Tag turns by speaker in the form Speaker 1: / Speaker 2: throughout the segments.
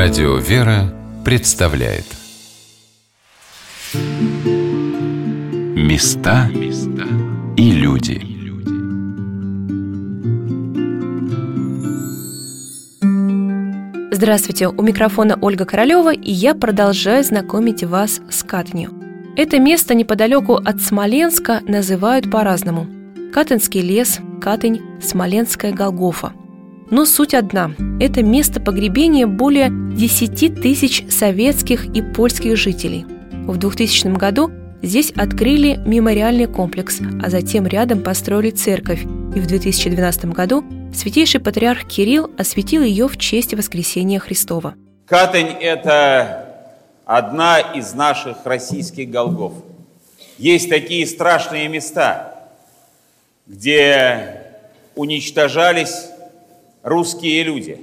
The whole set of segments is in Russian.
Speaker 1: Радио «Вера» представляет Места и люди
Speaker 2: Здравствуйте, у микрофона Ольга Королева, и я продолжаю знакомить вас с Катнью. Это место неподалеку от Смоленска называют по-разному. Катынский лес, Катынь, Смоленская Голгофа – но суть одна – это место погребения более 10 тысяч советских и польских жителей. В 2000 году здесь открыли мемориальный комплекс, а затем рядом построили церковь, и в 2012 году святейший патриарх Кирилл осветил ее в честь воскресения Христова.
Speaker 3: Катань – это одна из наших российских голгов. Есть такие страшные места, где уничтожались русские люди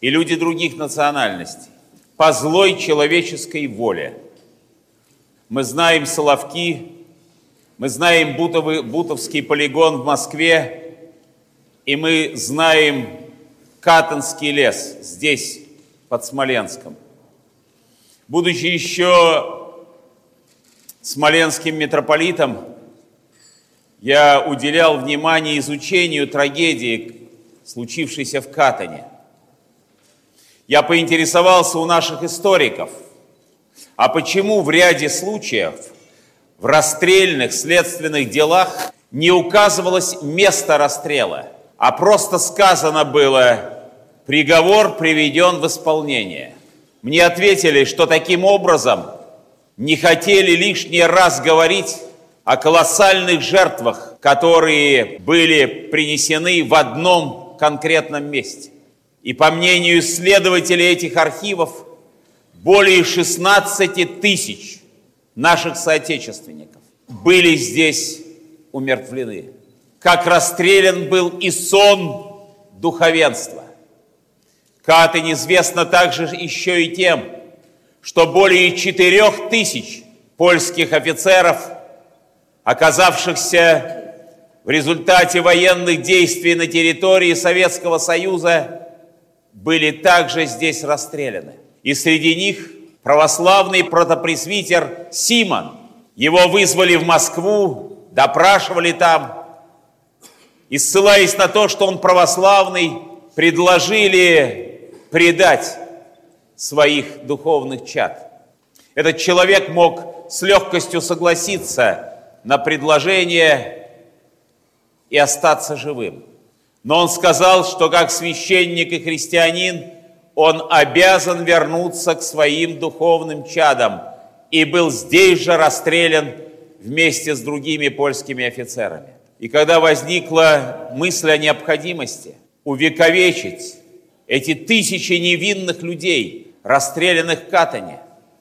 Speaker 3: и люди других национальностей по злой человеческой воле. Мы знаем Соловки, мы знаем Бутовый, Бутовский полигон в Москве, и мы знаем Катанский лес здесь, под Смоленском. Будучи еще смоленским митрополитом, я уделял внимание изучению трагедии, случившейся в Катане. Я поинтересовался у наших историков, а почему в ряде случаев в расстрельных следственных делах не указывалось место расстрела, а просто сказано было «приговор приведен в исполнение». Мне ответили, что таким образом не хотели лишний раз говорить о колоссальных жертвах, которые были принесены в одном конкретном месте. И по мнению исследователей этих архивов, более 16 тысяч наших соотечественников были здесь умертвлены. Как расстрелян был и сон духовенства. Катынь известна также еще и тем, что более четырех тысяч польских офицеров, оказавшихся в результате военных действий на территории Советского Союза были также здесь расстреляны. И среди них православный протопресвитер Симон. Его вызвали в Москву, допрашивали там. И ссылаясь на то, что он православный, предложили предать своих духовных чад. Этот человек мог с легкостью согласиться на предложение и остаться живым. Но он сказал, что как священник и христианин он обязан вернуться к своим духовным чадам и был здесь же расстрелян вместе с другими польскими офицерами. И когда возникла мысль о необходимости увековечить эти тысячи невинных людей, расстрелянных в Катане,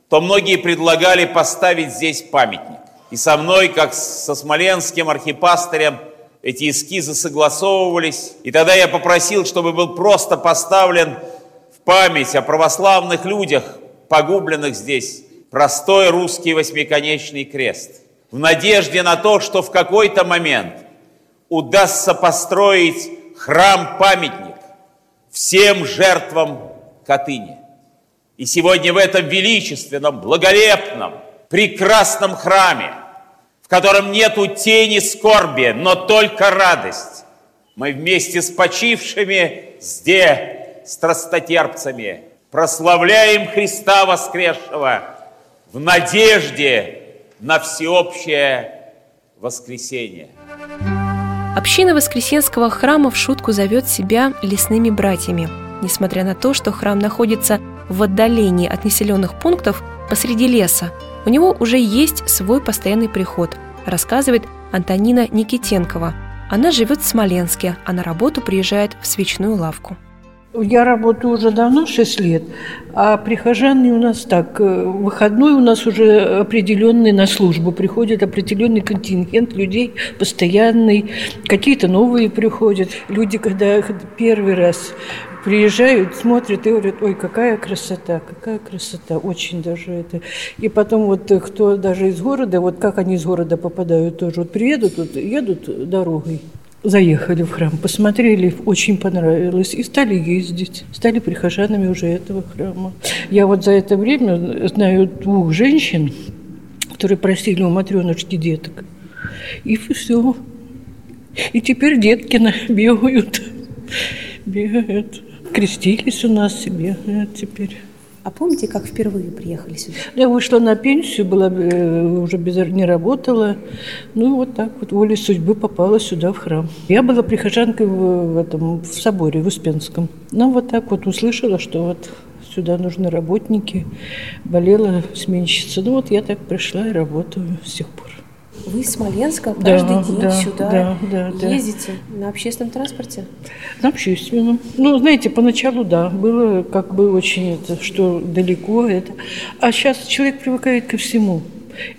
Speaker 3: то многие предлагали поставить здесь памятник. И со мной, как со смоленским архипастырем, эти эскизы согласовывались. И тогда я попросил, чтобы был просто поставлен в память о православных людях, погубленных здесь, простой русский восьмиконечный крест. В надежде на то, что в какой-то момент удастся построить храм-памятник всем жертвам Катыни. И сегодня в этом величественном, благолепном, прекрасном храме котором нету тени скорби, но только радость. Мы вместе с почившими зде, страстотерпцами, прославляем Христа воскресшего в надежде на всеобщее воскресение.
Speaker 2: Община Воскресенского храма в шутку зовет себя лесными братьями. Несмотря на то, что храм находится в отдалении от населенных пунктов посреди леса, у него уже есть свой постоянный приход, рассказывает Антонина Никитенкова. Она живет в Смоленске, а на работу приезжает в свечную лавку.
Speaker 4: Я работаю уже давно, 6 лет, а прихожане у нас так, э, выходной у нас уже определенный на службу, приходит определенный контингент людей, постоянный, какие-то новые приходят. Люди, когда первый раз приезжают, смотрят и говорят, ой, какая красота, какая красота, очень даже это. И потом вот э, кто даже из города, вот как они из города попадают тоже, вот приедут, вот едут дорогой, заехали в храм, посмотрели, очень понравилось, и стали ездить, стали прихожанами уже этого храма. Я вот за это время знаю двух женщин, которые просили у Матреночки деток. И все. И теперь детки бегают, бегают. Крестились у нас, бегают теперь.
Speaker 2: А помните, как впервые приехали сюда?
Speaker 4: Я вышла на пенсию, была, э, уже без, не работала. Ну, вот так вот волей судьбы попала сюда, в храм. Я была прихожанкой в, в этом, в соборе, в Успенском. Ну, вот так вот услышала, что вот сюда нужны работники. Болела сменщица. Ну, вот я так пришла и работаю с тех пор.
Speaker 2: Вы из Смоленска каждый
Speaker 4: да,
Speaker 2: день
Speaker 4: да,
Speaker 2: сюда
Speaker 4: да, да,
Speaker 2: ездите да. на общественном транспорте?
Speaker 4: На общественном. Ну, знаете, поначалу, да, было как бы очень это, что далеко это. А сейчас человек привыкает ко всему.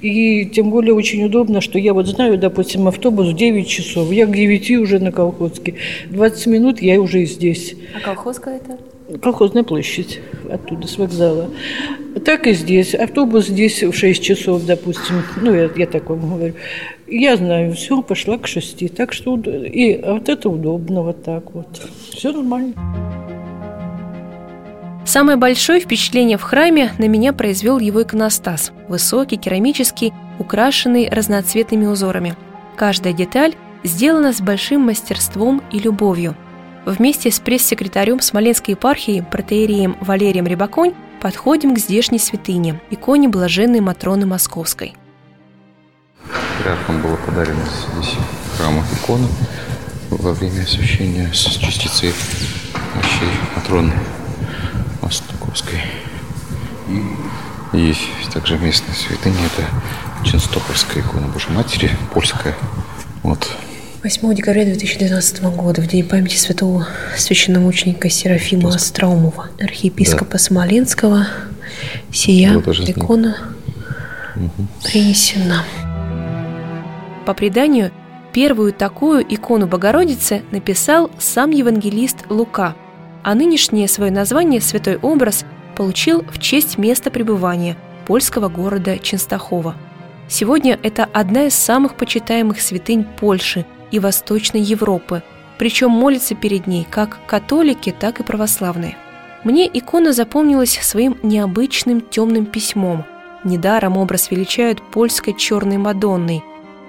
Speaker 4: И тем более очень удобно, что я вот знаю, допустим, автобус в 9 часов, я к 9 уже на Колхозке, 20 минут я уже здесь.
Speaker 2: А Колхозка это?
Speaker 4: Колхозная площадь, оттуда, с вокзала. Так и здесь. Автобус здесь в 6 часов, допустим. Ну, я, я так вам говорю. Я знаю, все, пошла к 6. Так что и вот это удобно вот так вот. Все нормально.
Speaker 2: Самое большое впечатление в храме на меня произвел его иконостас. Высокий, керамический, украшенный разноцветными узорами. Каждая деталь сделана с большим мастерством и любовью – Вместе с пресс-секретарем Смоленской епархии протеереем Валерием Рябаконь подходим к здешней святыне, иконе блаженной Матроны Московской.
Speaker 5: Патриархам было подарено здесь храма икона во время освящения с частицей мощей Матроны Московской. И есть также местная святыня, это Ченстоповская икона Божьей Матери, польская. Вот
Speaker 2: 8 декабря 2012 года, в день памяти святого священномученика Серафима Остроумова, архиепископа да. Смоленского, сия икона угу. принесена. По преданию, первую такую икону Богородицы написал сам евангелист Лука, а нынешнее свое название «Святой образ» получил в честь места пребывания польского города Ченстахова. Сегодня это одна из самых почитаемых святынь Польши – и Восточной Европы, причем молятся перед ней как католики, так и православные. Мне икона запомнилась своим необычным темным письмом. Недаром образ величают польской черной Мадонной.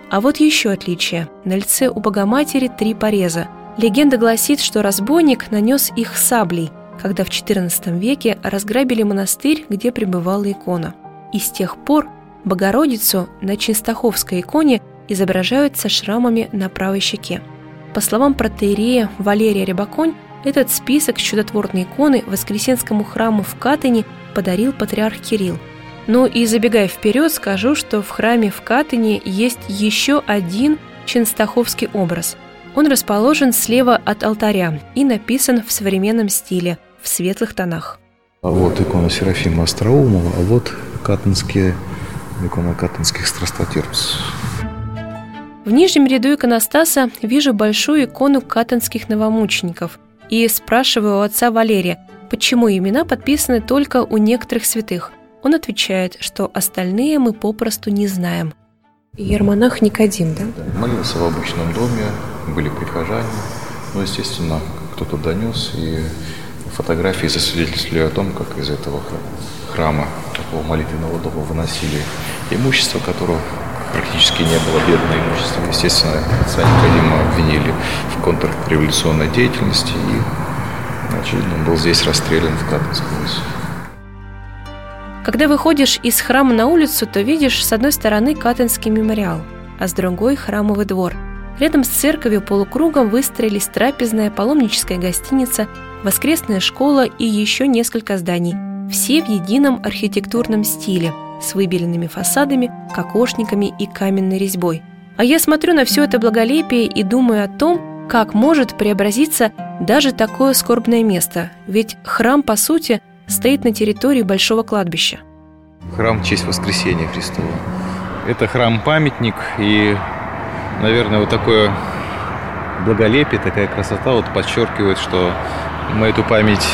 Speaker 2: А вот еще отличие. На лице у Богоматери три пореза. Легенда гласит, что разбойник нанес их саблей, когда в XIV веке разграбили монастырь, где пребывала икона. И с тех пор Богородицу на Чистаховской иконе изображают со шрамами на правой щеке. По словам протеерея Валерия Рябаконь, этот список чудотворной иконы Воскресенскому храму в Катыни подарил патриарх Кирилл. Ну и забегая вперед, скажу, что в храме в Катыни есть еще один ченстаховский образ. Он расположен слева от алтаря и написан в современном стиле, в светлых тонах.
Speaker 5: А вот икона Серафима Остроумова, а вот катынские, икона катынских страстотерпцев.
Speaker 2: В нижнем ряду иконостаса вижу большую икону катанских новомучеников и спрашиваю у отца Валерия, почему имена подписаны только у некоторых святых. Он отвечает, что остальные мы попросту не знаем. Ермонах Никодим, да?
Speaker 5: Молился в обычном доме, были прихожане. Ну, естественно, кто-то донес, и фотографии засвидетельствовали о том, как из этого храма, такого молитвенного дома выносили имущество, которого практически не было бедного имущества. Естественно, отца Никодима обвинили в контрреволюционной деятельности и, очевидно, он был здесь расстрелян в Катынском лесу.
Speaker 2: Когда выходишь из храма на улицу, то видишь с одной стороны Катынский мемориал, а с другой – храмовый двор. Рядом с церковью полукругом выстроились трапезная, паломническая гостиница, воскресная школа и еще несколько зданий, все в едином архитектурном стиле – с выбеленными фасадами, кокошниками и каменной резьбой. А я смотрю на все это благолепие и думаю о том, как может преобразиться даже такое скорбное место, ведь храм, по сути, стоит на территории большого кладбища.
Speaker 5: Храм в честь воскресения Христова. Это храм-памятник, и, наверное, вот такое благолепие, такая красота вот подчеркивает, что мы эту память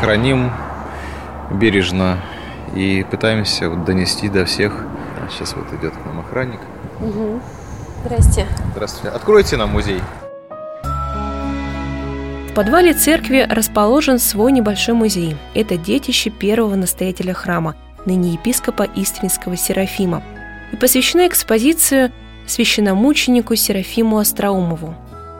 Speaker 5: храним бережно и пытаемся вот донести до всех. Сейчас вот идет к нам охранник.
Speaker 2: Угу. Здрасте.
Speaker 5: Здравствуйте. Откройте нам музей.
Speaker 2: В подвале церкви расположен свой небольшой музей. Это детище первого настоятеля храма, ныне епископа Истринского Серафима. И посвящена экспозицию священномученику Серафиму Остроумову.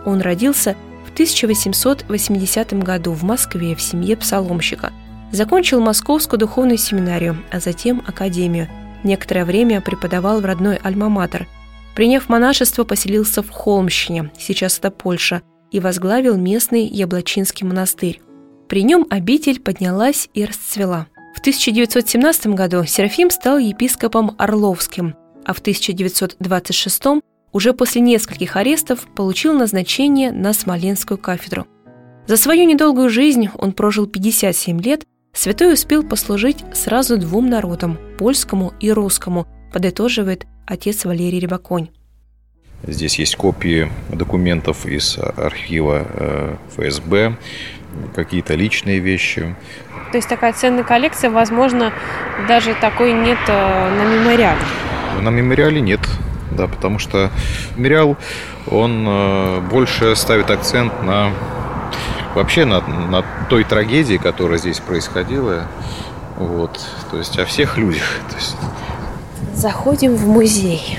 Speaker 2: Он родился в 1880 году в Москве в семье псаломщика. Закончил Московскую духовную семинарию, а затем Академию. Некоторое время преподавал в родной Альма-Матер. Приняв монашество, поселился в Холмщине, сейчас это Польша – и возглавил местный Яблочинский монастырь. При нем обитель поднялась и расцвела. В 1917 году Серафим стал епископом Орловским, а в 1926 уже после нескольких арестов получил назначение на Смоленскую кафедру. За свою недолгую жизнь он прожил 57 лет, святой успел послужить сразу двум народам – польскому и русскому, подытоживает отец Валерий Рябаконь.
Speaker 6: Здесь есть копии документов из архива э, ФСБ, какие-то личные вещи.
Speaker 2: То есть такая ценная коллекция, возможно, даже такой нет э, на мемориале?
Speaker 6: На мемориале нет, да, потому что мемориал, он э, больше ставит акцент на вообще на, на той трагедии, которая здесь происходила, вот, то есть о всех людях. То есть...
Speaker 2: Заходим в музей.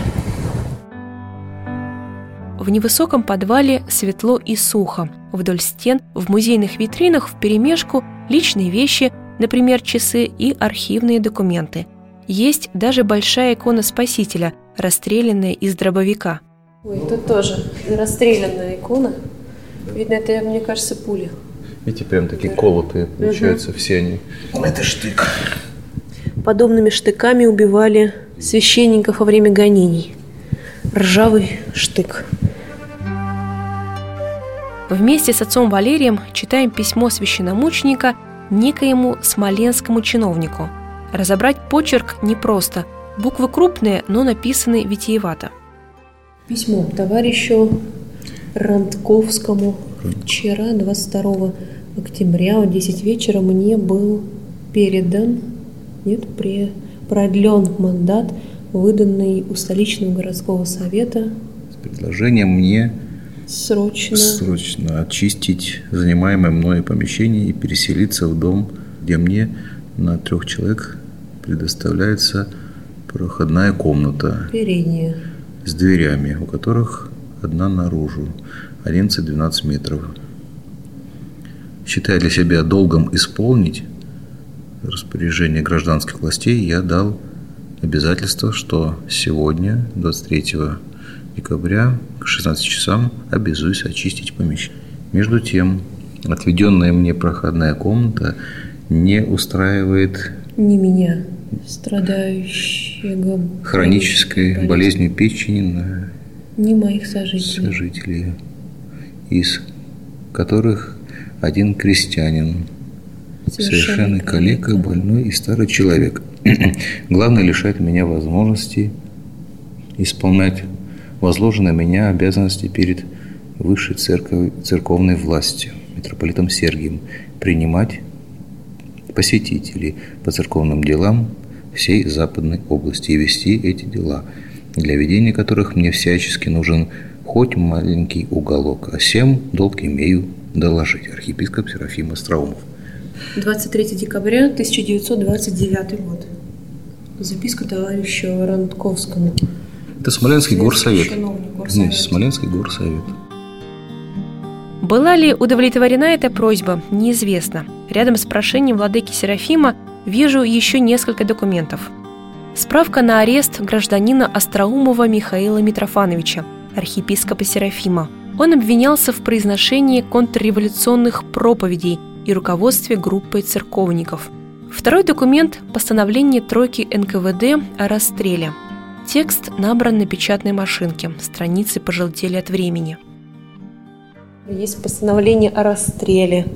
Speaker 2: В невысоком подвале светло и сухо. Вдоль стен, в музейных витринах в перемешку личные вещи, например, часы и архивные документы. Есть даже большая икона Спасителя, расстрелянная из дробовика. Ой, тут тоже расстрелянная икона. Видно, это, мне кажется, пули.
Speaker 6: Эти прям такие колотые, получаются, угу. все они.
Speaker 7: Это штык.
Speaker 2: Подобными штыками убивали священников во время гонений. Ржавый штык. Вместе с отцом Валерием читаем письмо священномученика некоему смоленскому чиновнику. Разобрать почерк непросто. Буквы крупные, но написаны витиевато. Письмо товарищу Рандковскому. Вчера, 22 октября, в 10 вечера мне был передан, нет, при, продлен мандат, выданный у столичного городского совета.
Speaker 6: С предложением мне
Speaker 2: Срочно.
Speaker 6: Срочно очистить занимаемое мной помещение и переселиться в дом, где мне на трех человек предоставляется проходная комната.
Speaker 2: Передняя.
Speaker 6: С дверями, у которых одна наружу, 11-12 метров. Считая для себя долгом исполнить распоряжение гражданских властей, я дал обязательство, что сегодня, 23 декабря к 16 часам обязуюсь очистить помещение. Между тем, отведенная мне проходная комната не устраивает
Speaker 2: не меня, страдающего
Speaker 6: хронической болезнью печени на
Speaker 2: не моих сожителей.
Speaker 6: сожителей, из которых один крестьянин, совершенно коллега, больной и старый человек. Главное лишает меня возможности исполнять возложены на меня обязанности перед высшей церковь, церковной властью, митрополитом Сергием, принимать посетителей по церковным делам всей Западной области и вести эти дела, для ведения которых мне всячески нужен хоть маленький уголок, а всем долг имею доложить. Архиепископ Серафим Остроумов.
Speaker 2: 23 декабря 1929 год. Записка товарищу Рандковскому.
Speaker 6: Это Смоленский горсовет. Нет, Смоленский горсовет.
Speaker 2: Была ли удовлетворена эта просьба, неизвестно. Рядом с прошением владыки Серафима вижу еще несколько документов. Справка на арест гражданина Остроумова Михаила Митрофановича, архиепископа Серафима. Он обвинялся в произношении контрреволюционных проповедей и руководстве группой церковников. Второй документ – постановление тройки НКВД о расстреле – Текст набран на печатной машинке, страницы пожелтели от времени. Есть постановление о расстреле,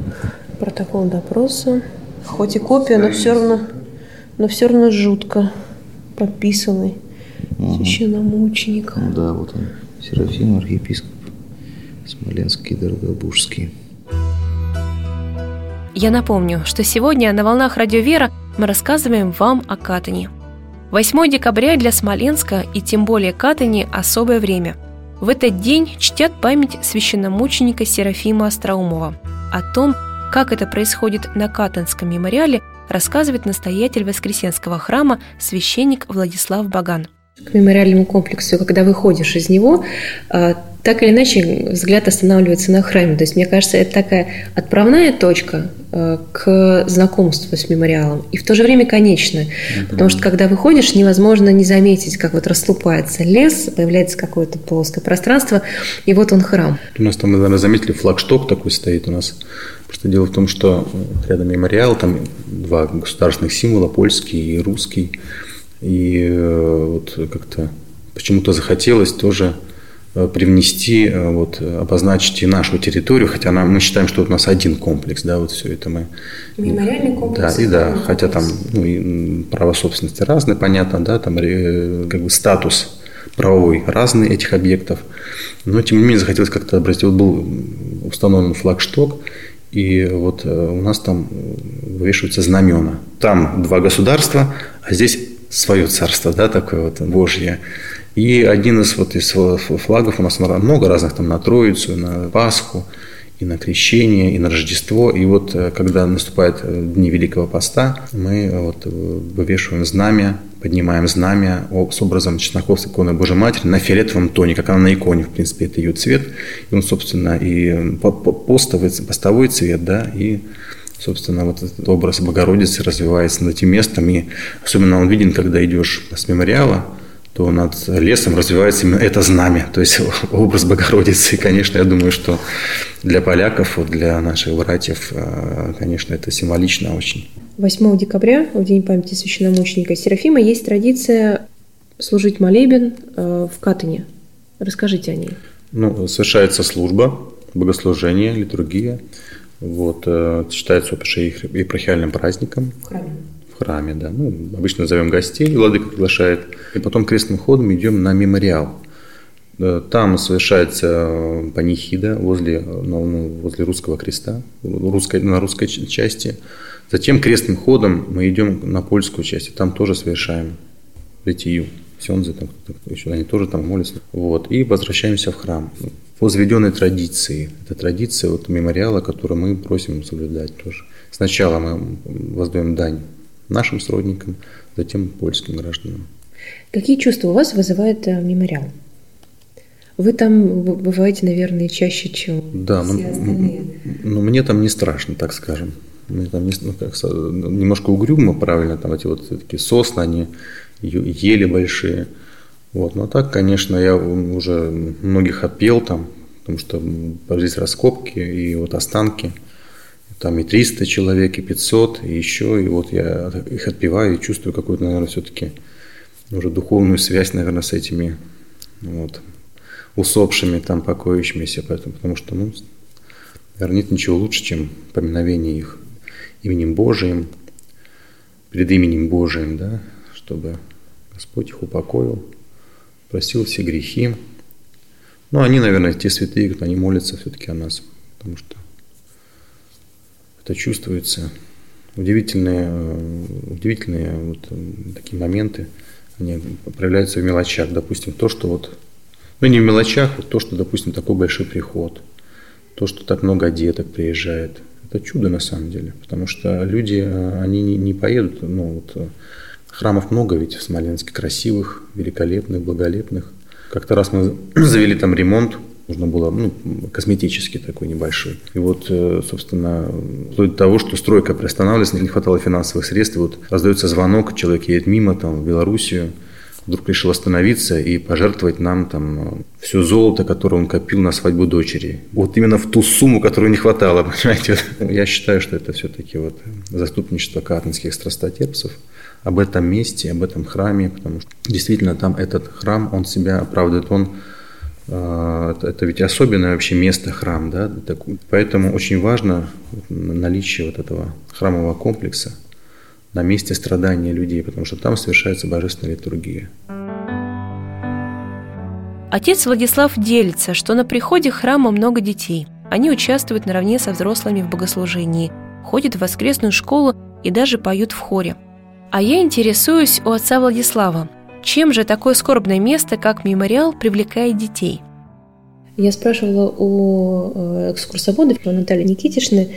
Speaker 2: протокол допроса. Хоть и копия, но все равно, но все равно жутко подписанный угу. священномучеником.
Speaker 6: Да, вот он, Серафим, архиепископ Смоленский, Дорогобужский.
Speaker 2: Я напомню, что сегодня на «Волнах Радио Вера» мы рассказываем вам о Катане – 8 декабря для Смоленска и тем более Катани – особое время. В этот день чтят память священномученика Серафима Остроумова. О том, как это происходит на Катанском мемориале, рассказывает настоятель Воскресенского храма священник Владислав Баган.
Speaker 7: К мемориальному комплексу, когда выходишь из него, а, так или иначе взгляд останавливается на храме. То есть, мне кажется, это такая отправная точка а, к знакомству с мемориалом и в то же время конечная. Потому что когда выходишь, невозможно не заметить, как вот расступается лес, появляется какое-то плоское пространство, и вот он храм.
Speaker 5: У нас там, наверное, заметили, флагшток такой стоит у нас. Просто дело в том, что рядом мемориал, там два государственных символа, польский и русский. И э, вот как-то почему-то захотелось тоже э, привнести, э, вот, обозначить и нашу территорию, хотя она, мы считаем, что вот у нас один комплекс, да, вот все это мы...
Speaker 7: Мемориальный комплекс.
Speaker 5: Да, и да, хотя там ну, и право собственности разные, понятно, да, там как бы статус правовой разный этих объектов, но тем не менее захотелось как-то обратить, вот был установлен флагшток, и вот у нас там вывешиваются знамена. Там два государства, а здесь свое царство, да, такое вот Божье. И один из вот из флагов у нас много разных, там на Троицу, на Пасху, и на крещение, и на Рождество. И вот э, когда наступают э, дни Великого Поста, мы э, вот вывешиваем знамя, поднимаем знамя с образом Чесноковской иконы Божьей Матери на фиолетовом тоне, как она на иконе, в принципе, это ее цвет. И он, собственно, и постовый, постовой цвет, да, и собственно, вот этот образ Богородицы развивается над этим местом. И особенно он виден, когда идешь с мемориала, то над лесом развивается именно это знамя, то есть образ Богородицы. И, конечно, я думаю, что для поляков, для наших братьев, э, конечно, это символично очень.
Speaker 7: 8 декабря, в День памяти священномученика Серафима, есть традиция служить молебен э, в Катане. Расскажите о ней.
Speaker 5: Ну, совершается служба, богослужение, литургия. Вот, э, считается епархиальным праздником.
Speaker 7: В храме.
Speaker 5: В храме, да. Ну, обычно зовем гостей, владыка приглашает. И потом крестным ходом идем на мемориал. Э, там совершается панихида возле, ну, возле русского креста, русской, на русской части. Затем крестным ходом мы идем на польскую часть, и там тоже совершаем литию. Сензы, там, еще они тоже там молятся. Вот, и возвращаемся в храм по заведенной традиции. Это традиция вот мемориала, которую мы просим соблюдать тоже. Сначала мы воздаем дань нашим сродникам, затем польским гражданам.
Speaker 7: Какие чувства у вас вызывает э, мемориал? Вы там бываете, наверное, чаще, чем
Speaker 5: да,
Speaker 7: все остальные.
Speaker 5: Ну, мне там не страшно, так скажем. Мне там ну, как, немножко угрюмо, правильно, там эти вот такие сосны, они ели большие. Вот. Но так, конечно, я уже многих отпел там, потому что здесь раскопки и вот останки. Там и 300 человек, и 500, и еще. И вот я их отпеваю и чувствую какую-то, наверное, все-таки уже духовную связь, наверное, с этими вот, усопшими, там, покоящимися. Поэтому, потому что, ну, наверное, нет ничего лучше, чем поминовение их именем Божиим, перед именем Божиим, да, чтобы Господь их упокоил простил все грехи. Ну, они, наверное, те святые, кто они молятся все-таки о нас, потому что это чувствуется. Удивительные, удивительные вот такие моменты, они проявляются в мелочах. Допустим, то, что вот, ну не в мелочах, вот то, что, допустим, такой большой приход, то, что так много деток приезжает. Это чудо на самом деле, потому что люди, они не, не поедут, ну вот Храмов много ведь в Смоленске, красивых, великолепных, благолепных. Как-то раз мы завели там ремонт, нужно было ну, косметический такой небольшой. И вот, э, собственно, вплоть до того, что стройка приостанавливалась, не хватало финансовых средств, вот раздается звонок, человек едет мимо, там, в Белоруссию, вдруг решил остановиться и пожертвовать нам там все золото, которое он копил на свадьбу дочери. Вот именно в ту сумму, которую не хватало, понимаете. Я считаю, что это все-таки вот заступничество катанских страстотерпцев об этом месте, об этом храме, потому что действительно там этот храм, он себя оправдывает, он э, это ведь особенное вообще место храм, да, поэтому очень важно наличие вот этого храмового комплекса на месте страдания людей, потому что там совершается божественная литургия.
Speaker 2: Отец Владислав делится, что на приходе храма много детей. Они участвуют наравне со взрослыми в богослужении, ходят в воскресную школу и даже поют в хоре – а я интересуюсь у отца Владислава, чем же такое скорбное место, как мемориал, привлекает детей?
Speaker 7: Я спрашивала у э, экскурсоводов, у Натальи Никитишны,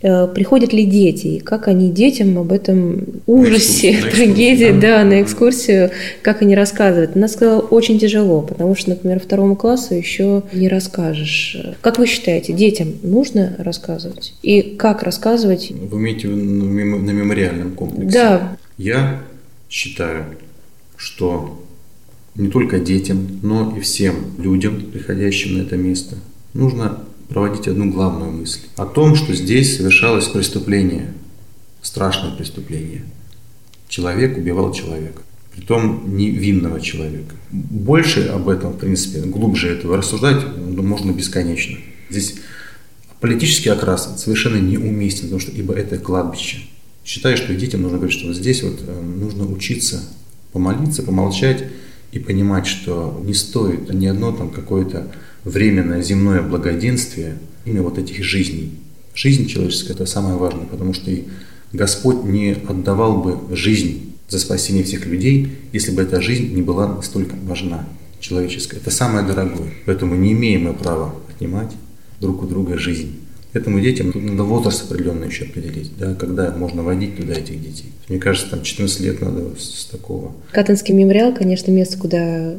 Speaker 7: приходят ли дети, и как они детям об этом ужасе, на трагедии, да? да, на экскурсию, как они рассказывают. Она сказала, очень тяжело, потому что, например, второму классу еще не расскажешь. Как вы считаете, детям нужно рассказывать? И как рассказывать?
Speaker 5: Вы имеете на мемориальном комплексе?
Speaker 7: Да.
Speaker 5: Я считаю, что не только детям, но и всем людям, приходящим на это место, нужно проводить одну главную мысль. О том, что здесь совершалось преступление, страшное преступление. Человек убивал человека. Притом невинного человека. Больше об этом, в принципе, глубже этого рассуждать ну, можно бесконечно. Здесь политический окрас совершенно неуместен, потому что ибо это кладбище. Считаю, что детям нужно говорить, что вот здесь вот э, нужно учиться помолиться, помолчать, и понимать, что не стоит ни одно там какое-то временное земное благоденствие именно вот этих жизней. Жизнь человеческая – это самое важное, потому что и Господь не отдавал бы жизнь за спасение всех людей, если бы эта жизнь не была настолько важна, человеческая. Это самое дорогое. Поэтому не имеем мы права отнимать друг у друга жизнь. Этому детям надо возраст определенный еще определить, да, когда можно водить туда этих детей. Мне кажется, там 14 лет надо с такого.
Speaker 7: Катанский мемориал, конечно, место, куда,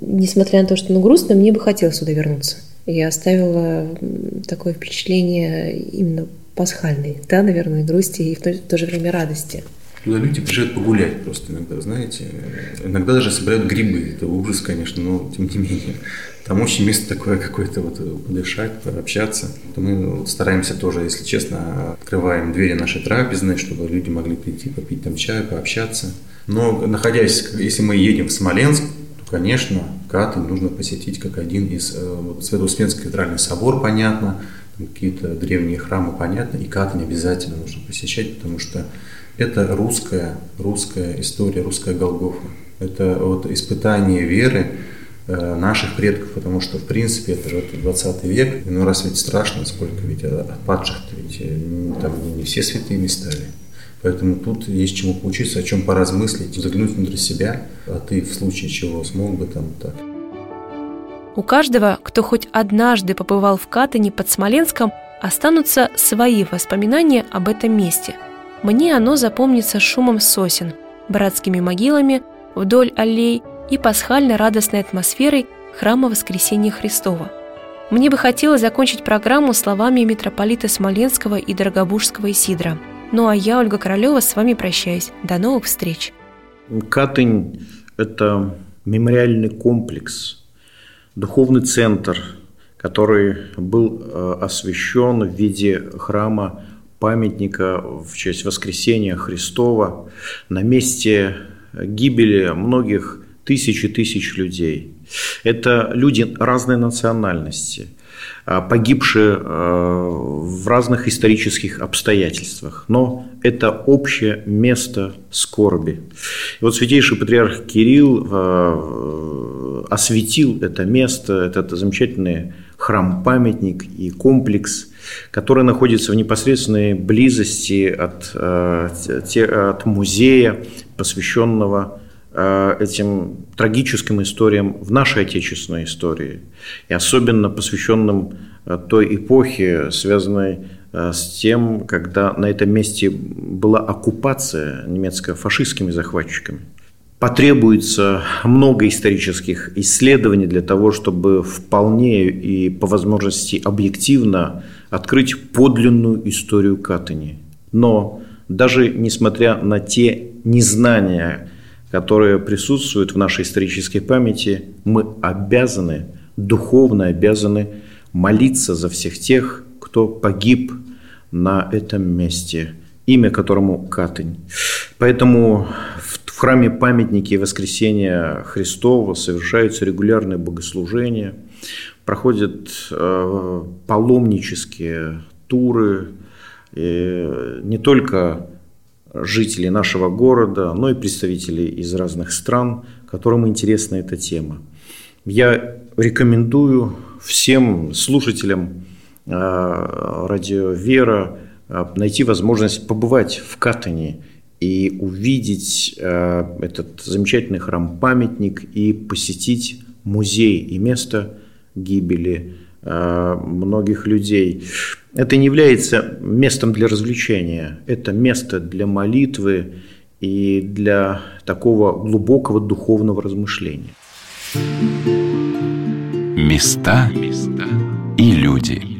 Speaker 7: несмотря на то, что ну, грустно, мне бы хотелось сюда вернуться. Я оставила такое впечатление именно пасхальной, да, наверное, грусти и в то, в то же время радости.
Speaker 5: Туда люди приезжают погулять просто иногда, знаете. Иногда даже собирают грибы. Это ужас, конечно, но тем не менее. Там очень место такое какое-то вот э, подышать, пообщаться. Мы стараемся тоже, если честно, открываем двери нашей трапезной, чтобы люди могли прийти, попить там чаю, пообщаться. Но находясь, если мы едем в Смоленск, конечно, Катынь нужно посетить как один из... Э, Свято-Успенский кафедральный собор, понятно, какие-то древние храмы, понятно, и Катынь обязательно нужно посещать, потому что это русская, русская история, русская Голгофа. Это вот испытание веры, Э, наших предков, потому что, в принципе, это вот 20 век, ну раз ведь страшно, сколько ведь падших-то, ведь э, там не все святыми стали. Поэтому тут есть чему поучиться, о чем поразмыслить, заглянуть внутрь себя, а ты в случае чего смог бы там так.
Speaker 2: У каждого, кто хоть однажды побывал в Катане под Смоленском, останутся свои воспоминания об этом месте. Мне оно запомнится шумом сосен, братскими могилами вдоль аллей и пасхально-радостной атмосферой храма Воскресения Христова. Мне бы хотелось закончить программу словами митрополита Смоленского и Дорогобужского Исидра. Ну а я, Ольга Королева, с вами прощаюсь. До новых встреч.
Speaker 8: Катынь – это мемориальный комплекс, духовный центр, который был э, освящен в виде храма памятника в честь воскресения Христова на месте гибели многих тысячи тысяч людей. Это люди разной национальности, погибшие а, в разных исторических обстоятельствах. Но это общее место скорби. И вот святейший патриарх Кирилл а, осветил это место, этот замечательный храм-памятник и комплекс, который находится в непосредственной близости от, от музея, посвященного этим трагическим историям в нашей отечественной истории, и особенно посвященным э, той эпохе, связанной э, с тем, когда на этом месте была оккупация немецкая фашистскими захватчиками. Потребуется много исторических исследований для того, чтобы вполне и по возможности объективно открыть подлинную историю Катыни. Но даже несмотря на те незнания, которые присутствуют в нашей исторической памяти, мы обязаны, духовно обязаны молиться за всех тех, кто погиб на этом месте, имя которому Катынь. Поэтому в храме памятники Воскресения Христова совершаются регулярные богослужения, проходят э, паломнические туры, и не только жителей нашего города, но и представителей из разных стран, которым интересна эта тема. Я рекомендую всем слушателям э, радио «Вера» э, найти возможность побывать в Катане и увидеть э, этот замечательный храм-памятник и посетить музей и место гибели многих людей. Это не является местом для развлечения, это место для молитвы и для такого глубокого духовного размышления.
Speaker 1: Места и люди.